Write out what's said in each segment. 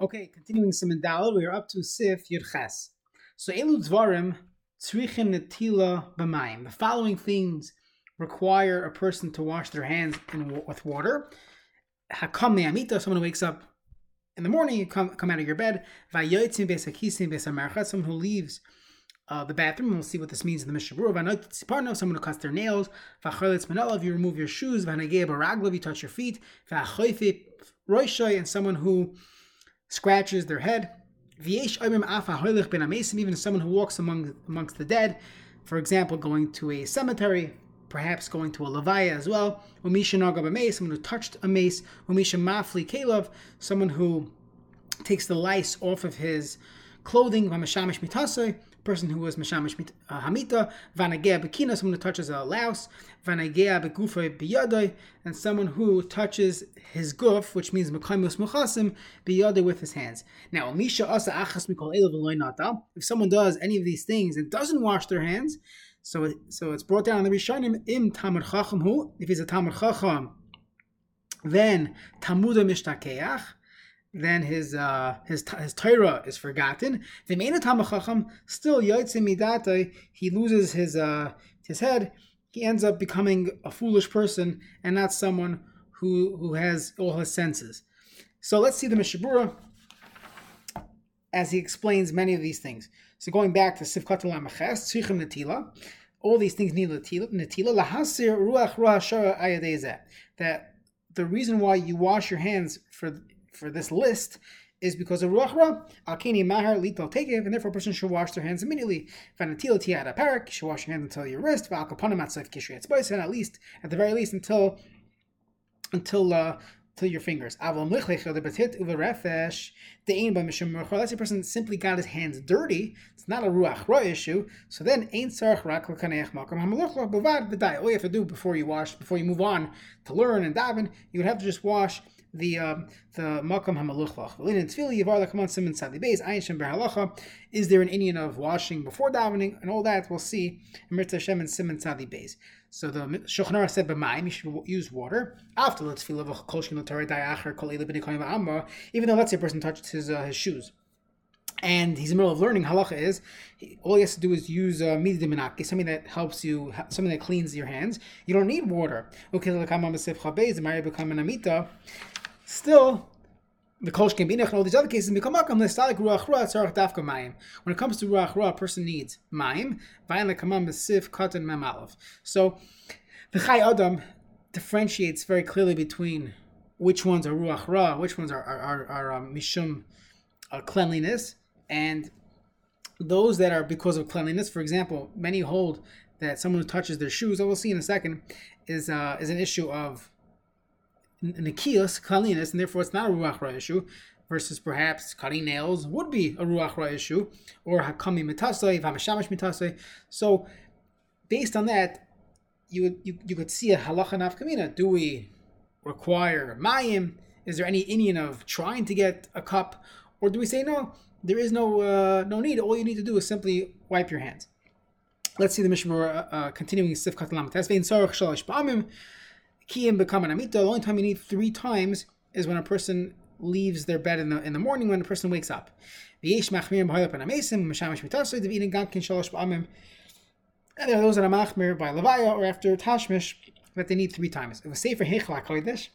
Okay, continuing Simon Dalad, we are up to Sif Yirches. So Elu Dvarim Tzrichin Netila B'mayim. The following things require a person to wash their hands in, with water. Hakam Me'amita, someone who wakes up in the morning, you come, come out of your bed. Vayotzim Besakisim Besamarchat, someone who leaves uh, the bathroom. We'll see what this means in the Mishnah Berurah. Vanot someone who cuts their nails. Vacholitz Manalav, you remove your shoes. Vanageh Baraglav, you touch your feet. Vachoife Roishoy, and someone who scratches their head. Even someone who walks among amongst the dead, for example, going to a cemetery, perhaps going to a levaya as well. Someone who touched a mace. Mafli Kalov, someone who takes the lice off of his clothing person who was mashamish uh, hamita, vanagea bekina, someone who touches a louse, vanagea begufay biyadai, and someone who touches his guf, which means mekaimus muchasim, biyadai with his hands. Now, misha asa achas mikol elav If someone does any of these things and doesn't wash their hands, so so it's brought down in the Rishonim im tamar chacham hu. If he's a tamar chacham, then tamuda mishtakeach then his uh, his his Torah is forgotten. The main Chacham still yotze midate. He loses his uh, his head. He ends up becoming a foolish person and not someone who who has all his senses. So let's see the Mishnah Berurah as he explains many of these things. So going back to Sivkat Lamaches, Tzrichim Netila, all these things need. Netila lahasir ruach ruach Shara That the reason why you wash your hands for for this list is because of Ruach Ra, Alkeni Mahar Lital Tekev, and therefore a person should wash their hands immediately. Vanatil Tiada Parak, you should wash your hands until your wrist, Valkapanam Atzef Kishriat Spice, and at least, at the very least, until until uh, to your fingers. Unless the person simply got his hands dirty, it's not a ruach ra issue. So then, echmark be diet. all you have to do before you wash, before you move on to learn and daven, you would have to just wash the um, the makam hamaluchlach. Is there an Indian of washing before davening and all that? We'll see in Mirta Hashem and Simon Tzadi Beis. So the Shulchan said b'mayim you should use water after the tefillah of kol dayacher kol even though let's say a person touched his uh, his shoes and he's in the middle of learning halacha is all he has to do is use uh, mididiminaki, something that helps you, something that cleans your hands. You don't need water. Okay, Still, the kosh can be and all these other cases become makam l'stalik ruach ra tzarach dafka mayim. When it comes to ruach ra, a person needs mayim. Vayin lekamam besif katan mem. So the Chayei Adam differentiates very clearly between which ones are ruach ra, which ones are, are um, mishum uh, cleanliness, and those that are because of cleanliness. For example, many hold that someone who touches their shoes, I will see in a second, is uh, is an issue of Nikios, cleanliness, and therefore it's not a Ruach Ra issue, versus perhaps cutting nails would be a Ruach Ra issue, or Hakami Mitasai, Vamashamash Mitasai. So, based on that, you, would, you, you could see a halacha nafkamina. Do we require mayim? Is there any Indian of trying to get a cup? Or do we say no, there is no uh, no need. All you need to do is simply wipe your hands. Let's see the Mishnah uh, uh, continuing Sifkat Lam. Sarach Kiyim become an amita. The only time you need three times is when a person leaves their bed in the in the morning when a person wakes up. And there are those that are machmir by levaya or after tashmish that they need three times. It was safer hechlak kodesh.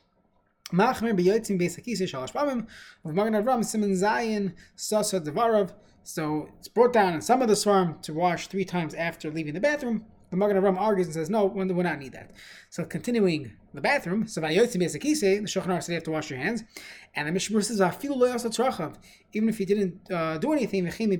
Machmir beyotzim beisakise shalosh pamim of Magen Avram Simon Zayin Sasa Devarav. So it's brought down in some of the swarm to wash three times after leaving the bathroom. The Magen Avram argues and says, no, we do not need that. So continuing the bathroom, so the Shulchan said you have to wash your hands, and the Mishnah says, even if you didn't uh, do anything, in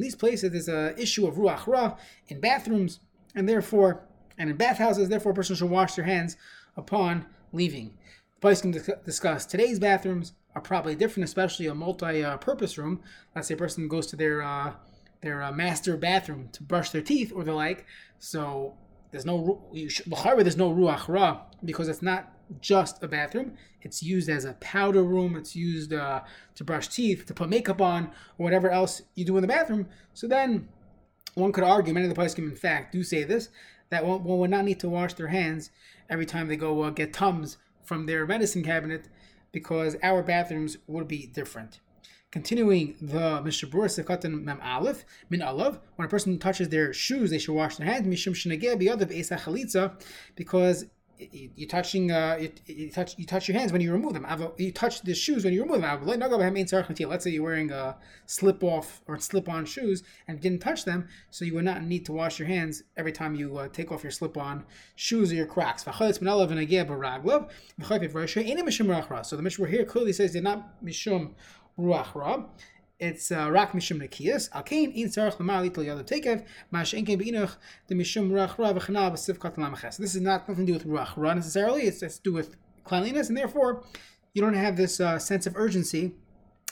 these places there's an issue of ruach ra in bathrooms, and therefore, and in bathhouses, therefore a person should wash their hands upon leaving. The place can discuss today's bathrooms are probably different, especially a multi-purpose room. Let's say a person goes to their uh, their uh, master bathroom to brush their teeth or the like. So there's no there's no ruach ra because it's not just a bathroom. It's used as a powder room. It's used uh, to brush teeth, to put makeup on, or whatever else you do in the bathroom. So then one could argue, many of the poskim in fact do say this, that one, one would not need to wash their hands every time they go uh, get tums from their medicine cabinet because our bathrooms would be different. Continuing the Mishnah Berurah Sekatan Mem Aleph, Min Aleph, when a person touches their shoes, they should wash their hands, Mishum Shenegeh Biyadav Esa Chalitza, because you're touching uh, you, you, touch you touch your hands when you remove them. You touch the shoes when you remove them. Let's say you're wearing a slip off or slip on shoes and didn't touch them, so you would not need to wash your hands every time you uh, take off your slip on shoes or your cracks. So the Mishnah here clearly says they're not mishum ruach ra it's rak mishum nekiyas. Alkein in tzarich lemar litl yadav tekev. Mash enkein beinuch the mishum ruach ra v'chanal b'sivkat lamachas. This is not nothing to do with ruach ra necessarily. It's, it's to do with cleanliness, and therefore you don't have this uh, sense of urgency.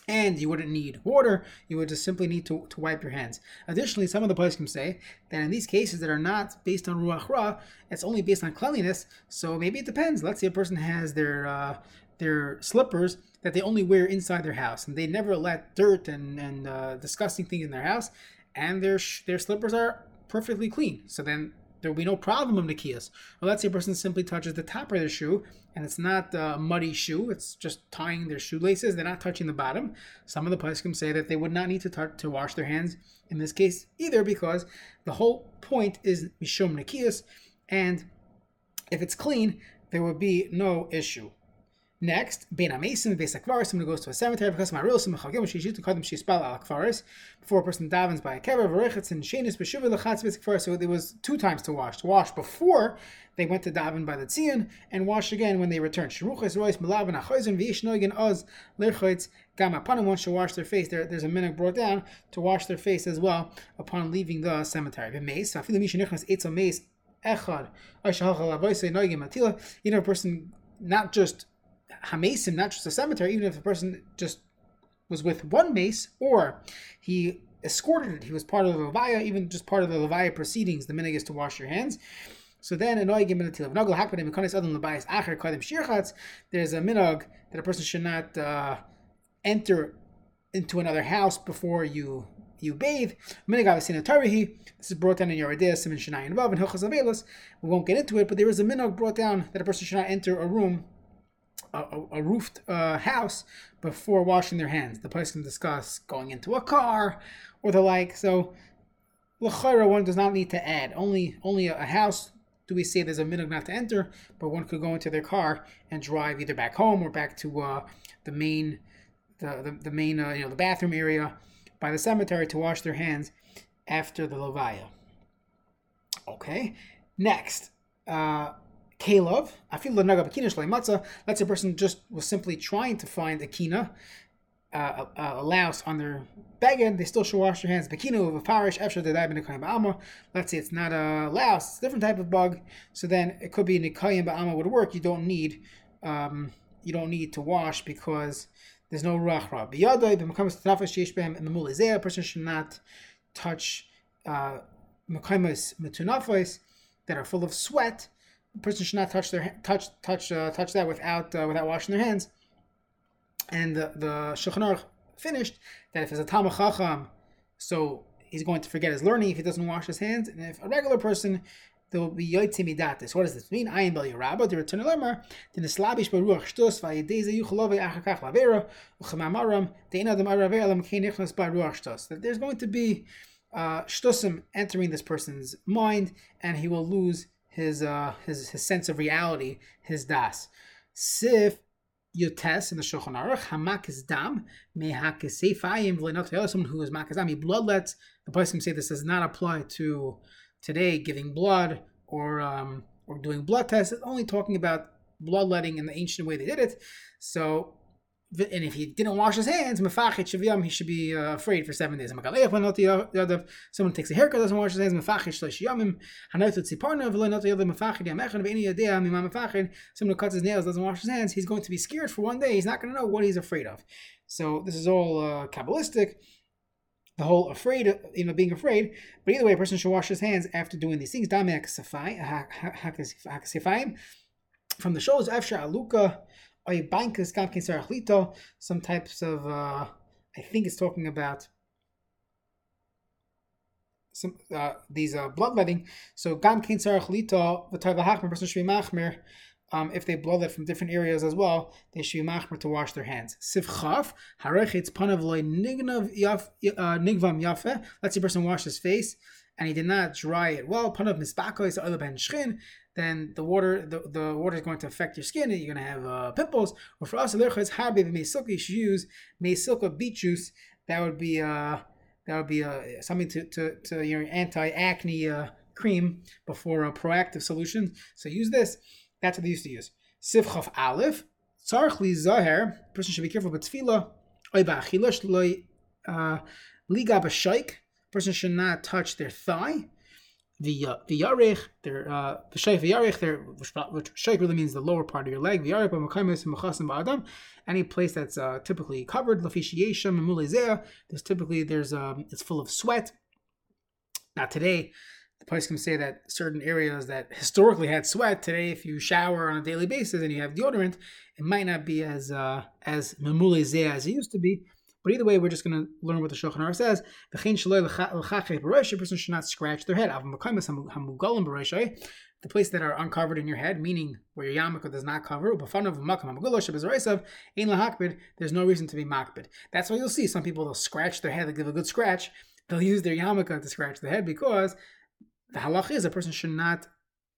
And you wouldn't need water, you would just simply need to, to wipe your hands. Additionally, some of the can say that in these cases that are not based on Ruach Ra, it's only based on cleanliness, so maybe it depends. Let's say a person has their uh, their slippers that they only wear inside their house, and they never let dirt and and uh, disgusting things in their house, and their sh- their slippers are perfectly clean. So then there will be no problem of nikias. Well, let's say a person simply touches the top of their shoe and it's not a muddy shoe; it's just tying their shoelaces. They're not touching the bottom. Some of the poskim say that they would not need to touch, to wash their hands in this case either, because the whole point is mishum nikias, and if it's clean, there would be no issue. Next, Ben Amesim, Beis Akvaris, someone who goes to a cemetery because my real Simchagim, she used to call them Shispal al Akvaris, before a person davens by a kever, Varechetz, and Shenis, Beshuva, Lachatz, Beis. So there was two times to wash. To wash before they went to daven by the Tzion, and wash again when they returned. Shruchas, Rois, Malavan, Achoizin, Vish, Noigen, Oz, Lerchoitz, Gam, upon one should wash their face. There, there's a minute brought down to wash their face as well upon leaving the cemetery. Bemeis, Afilu Mishanichnas, Eitzel Meis, Echad, Aishahal, Avoise, Noigen, Matila. You know, a person not just Hamesim, not just a cemetery, even if a person just was with one mace, or he escorted it, he was part of the Levaya, even just part of the Levaya proceedings, the minig is to wash your hands. So then, there's a minog that a person should not uh, enter into another house before you you bathe. This is brought down in your idea, Simon Shanai and Vav and Hilchas. We won't get into it, but there is a minog brought down that a person should not enter a room a, a roofed uh, house before washing their hands. The can discuss going into a car or the like. So, l'chayra one does not need to add. Only only a, a house do we say there's a minhag not to enter, but one could go into their car and drive either back home or back to uh, the main the the, the main uh, you know the bathroom area by the cemetery to wash their hands after the levaya. Okay, next. Uh, Kalov, afil naga b'kina matzah. Let's say a person just was simply trying to find a kina, uh, a, louse on their beged, they still should wash their hands. Bekina of a parish, after the ba'ama. Let's say it's not a louse, it's a different type of bug. So then it could be nikayim ba'ama would work. You don't need, um, you don't need to wash because there's no rachra. Biyadai b'makamas tnafas sheish behem memulizeh. A person should not touch uh, metunafas that are full of sweat person should not touch their touch touch uh, touch that without uh, without washing their hands. And the the finished that if it's a Talmid Chacham, so he's going to forget his learning if he doesn't wash his hands. And if a regular person, there will be midatis. What does this mean? I am bel yerabba. The return lemer. The neslabish beruach shtus vayedeze yuchalove achakach lavera uchamamaram dein adam aravera lam keinichnas beruach shtus. That there's going to be uh, entering this person's mind, and he will lose his uh his his sense of reality, his das. Sif yotes in the Shulchan Aruch hamak is dam mehak is seifayim v'lenot someone who is makazam he bloodlets. The person say this does not apply to today giving blood or um or doing blood tests. It's only talking about bloodletting in the ancient way they did it. So and if he didn't wash his hands, he should be uh, afraid for seven days. Someone takes a haircut, doesn't wash his hands, Mafakish, Mafihi, and you're someone cuts his nails, doesn't wash his hands, he's going to be scared for one day. He's not going to know what he's afraid of. So this is all uh, Kabbalistic, the whole afraid, of, you know, being afraid. But either way, a person should wash his hands after doing these things. From the shows, Afsha Aluka, some types of, uh, I think it's talking about some uh, these uh, bloodletting. So gam kein sarach lito v'tar v'hachmer person should be machmer um, if they blow that from different areas as well, they should be machmer to wash their hands. Sivchaf, harechitz panav loy nignav uh, nigvam yafe. Let's a person washed his face and he did not dry it well. Panav mispako is other ben shchin. Then the water, the, the water is going to affect your skin, and you're going to have uh, pimples. Or for us, it's harbe meisilka. You should use meisilka beet juice. That would be uh, that would be uh, something to, to, to your anti acne uh, cream before a Proactiv solution. So use this. That's what they used to use. Sifchaf Aleph. Tzarch li zaher. Person should be careful with tefillah. Oy ba'achilash loy uh, liga. Person should not touch their thigh. The uh, v'yarech, their which shaik really means the lower part of your leg. V'yarech b'makaymes v'machasim ba'adam. Any place that's uh, typically covered. Lafishiyesham and There's typically there's um, it's full of sweat. Now today, the place can say that certain areas that historically had sweat today, if you shower on a daily basis and you have deodorant, it might not be as uh, as memulezeh as it used to be. But either way, we're just going to learn what the Shulchan Aruch says. The chain a person should not scratch their head. The place that are uncovered in your head, meaning where your yarmulke does not cover, there's no reason to be makbid. That's why you'll see some people, they'll scratch their head, they give a good scratch. They'll use their yarmulke to scratch the head because the halach is a person should not,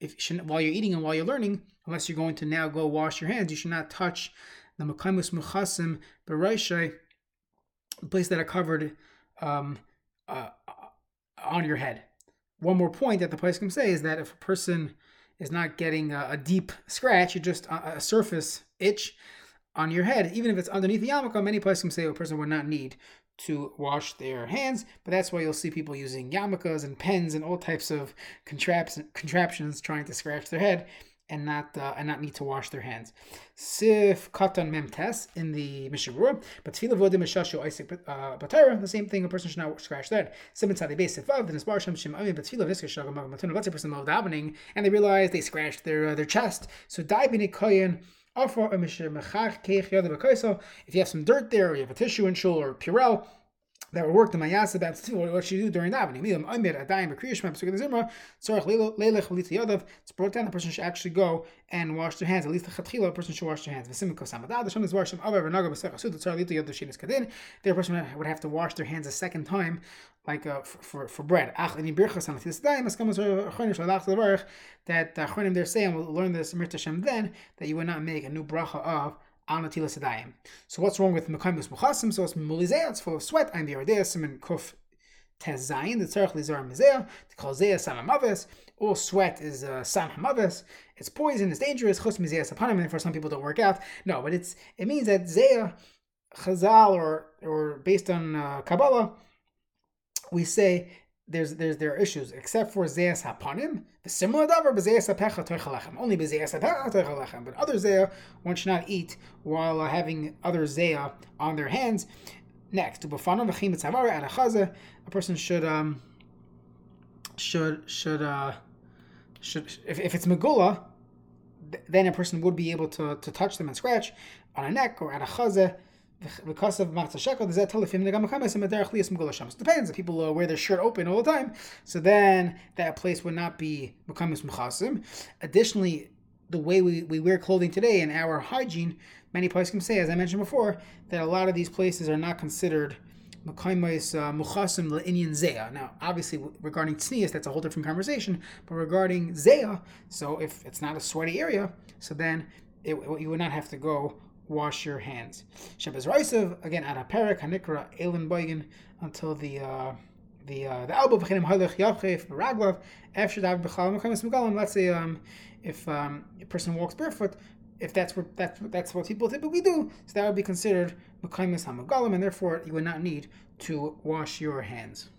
if should, while you're eating and while you're learning, unless you're going to now go wash your hands, you should not touch the mekaimus muchasim beraishai, the place that are covered um, uh, on your head. One more point that the place can say is that if a person is not getting a, a deep scratch, just a, a, surface itch on your head, even if it's underneath the yarmulke, many places can say a person would not need to wash their hands, but that's why you'll see people using yarmulkes and pens and all types of contraptions trying to scratch their head and not uh, and not need to wash their hands. Sif katan memtes in the Mishnah Berurah, but tefillah vodim mishashu isik uh, batera. The same thing. A person should not scratch that. Simon tzadi base sifav. Then isbar shem shem but tefillah viska shagam matuna. Let's say a person love davening and they realize they scratched their uh, their chest. So dai koyin if you have some dirt there, or you have a tissue in shul or Purell, that would work the mayas about what should you do during davening. It's brought down the person should actually go and wash their hands. At least the chatchila, person should wash their hands. The person would have to wash their hands a second time like uh, for, for, for bread. That uh, Achronim they're saying, we'll learn this Mir then, that you would not make a new bracha of So what's wrong with mekaymus muchasim? So it's mulizeh, it's full of sweat. I'm the ardeasim and kuf tezayin, the tzarech lizar mizeh, to call zeh sam hamaves. All sweat is uh, sam. It's poison, it's dangerous. Chus mizeh sapanim, and for some people don't work out. No, but it's it means that zeh, chazal, or or based on uh, Kabbalah, we say there's there's there are issues except for zeas hapanim. The similar davar bezeas hapecha toichalechem. Only bezeas hapecha toichalechem. But other zeh one should not eat while uh, having other zeh on their hands. Next, to b'fanav v'chim etzavar and a person should um should should uh should if, if it's megula, then a person would be able to to touch them and scratch on a neck or at a because of matzah shekel, does that tell if him depends. If people uh, wear their shirt open all the time, so then that place would not be mekamis mechasim. Additionally, the way we, we wear clothing today and our hygiene, many places can say, as I mentioned before, that a lot of these places are not considered mekaimais uh, muchasim le'inyan zeya. Now, obviously, regarding tznius, that's a whole different conversation. But regarding zeya, so if it's not a sweaty area, so then it, you would not have to go wash your hands. Shabbos Raisav, again, at a parak, hanikra, elin boigen, until the uh, the uh, the elbow v'chinim halach yavchef baraglav after that b'chal mekamis megalim. Let's say um, if um, a person walks barefoot, if that's what that's that's what people typically do, so that would be considered mekamis hamagalim, and therefore you would not need to wash your hands.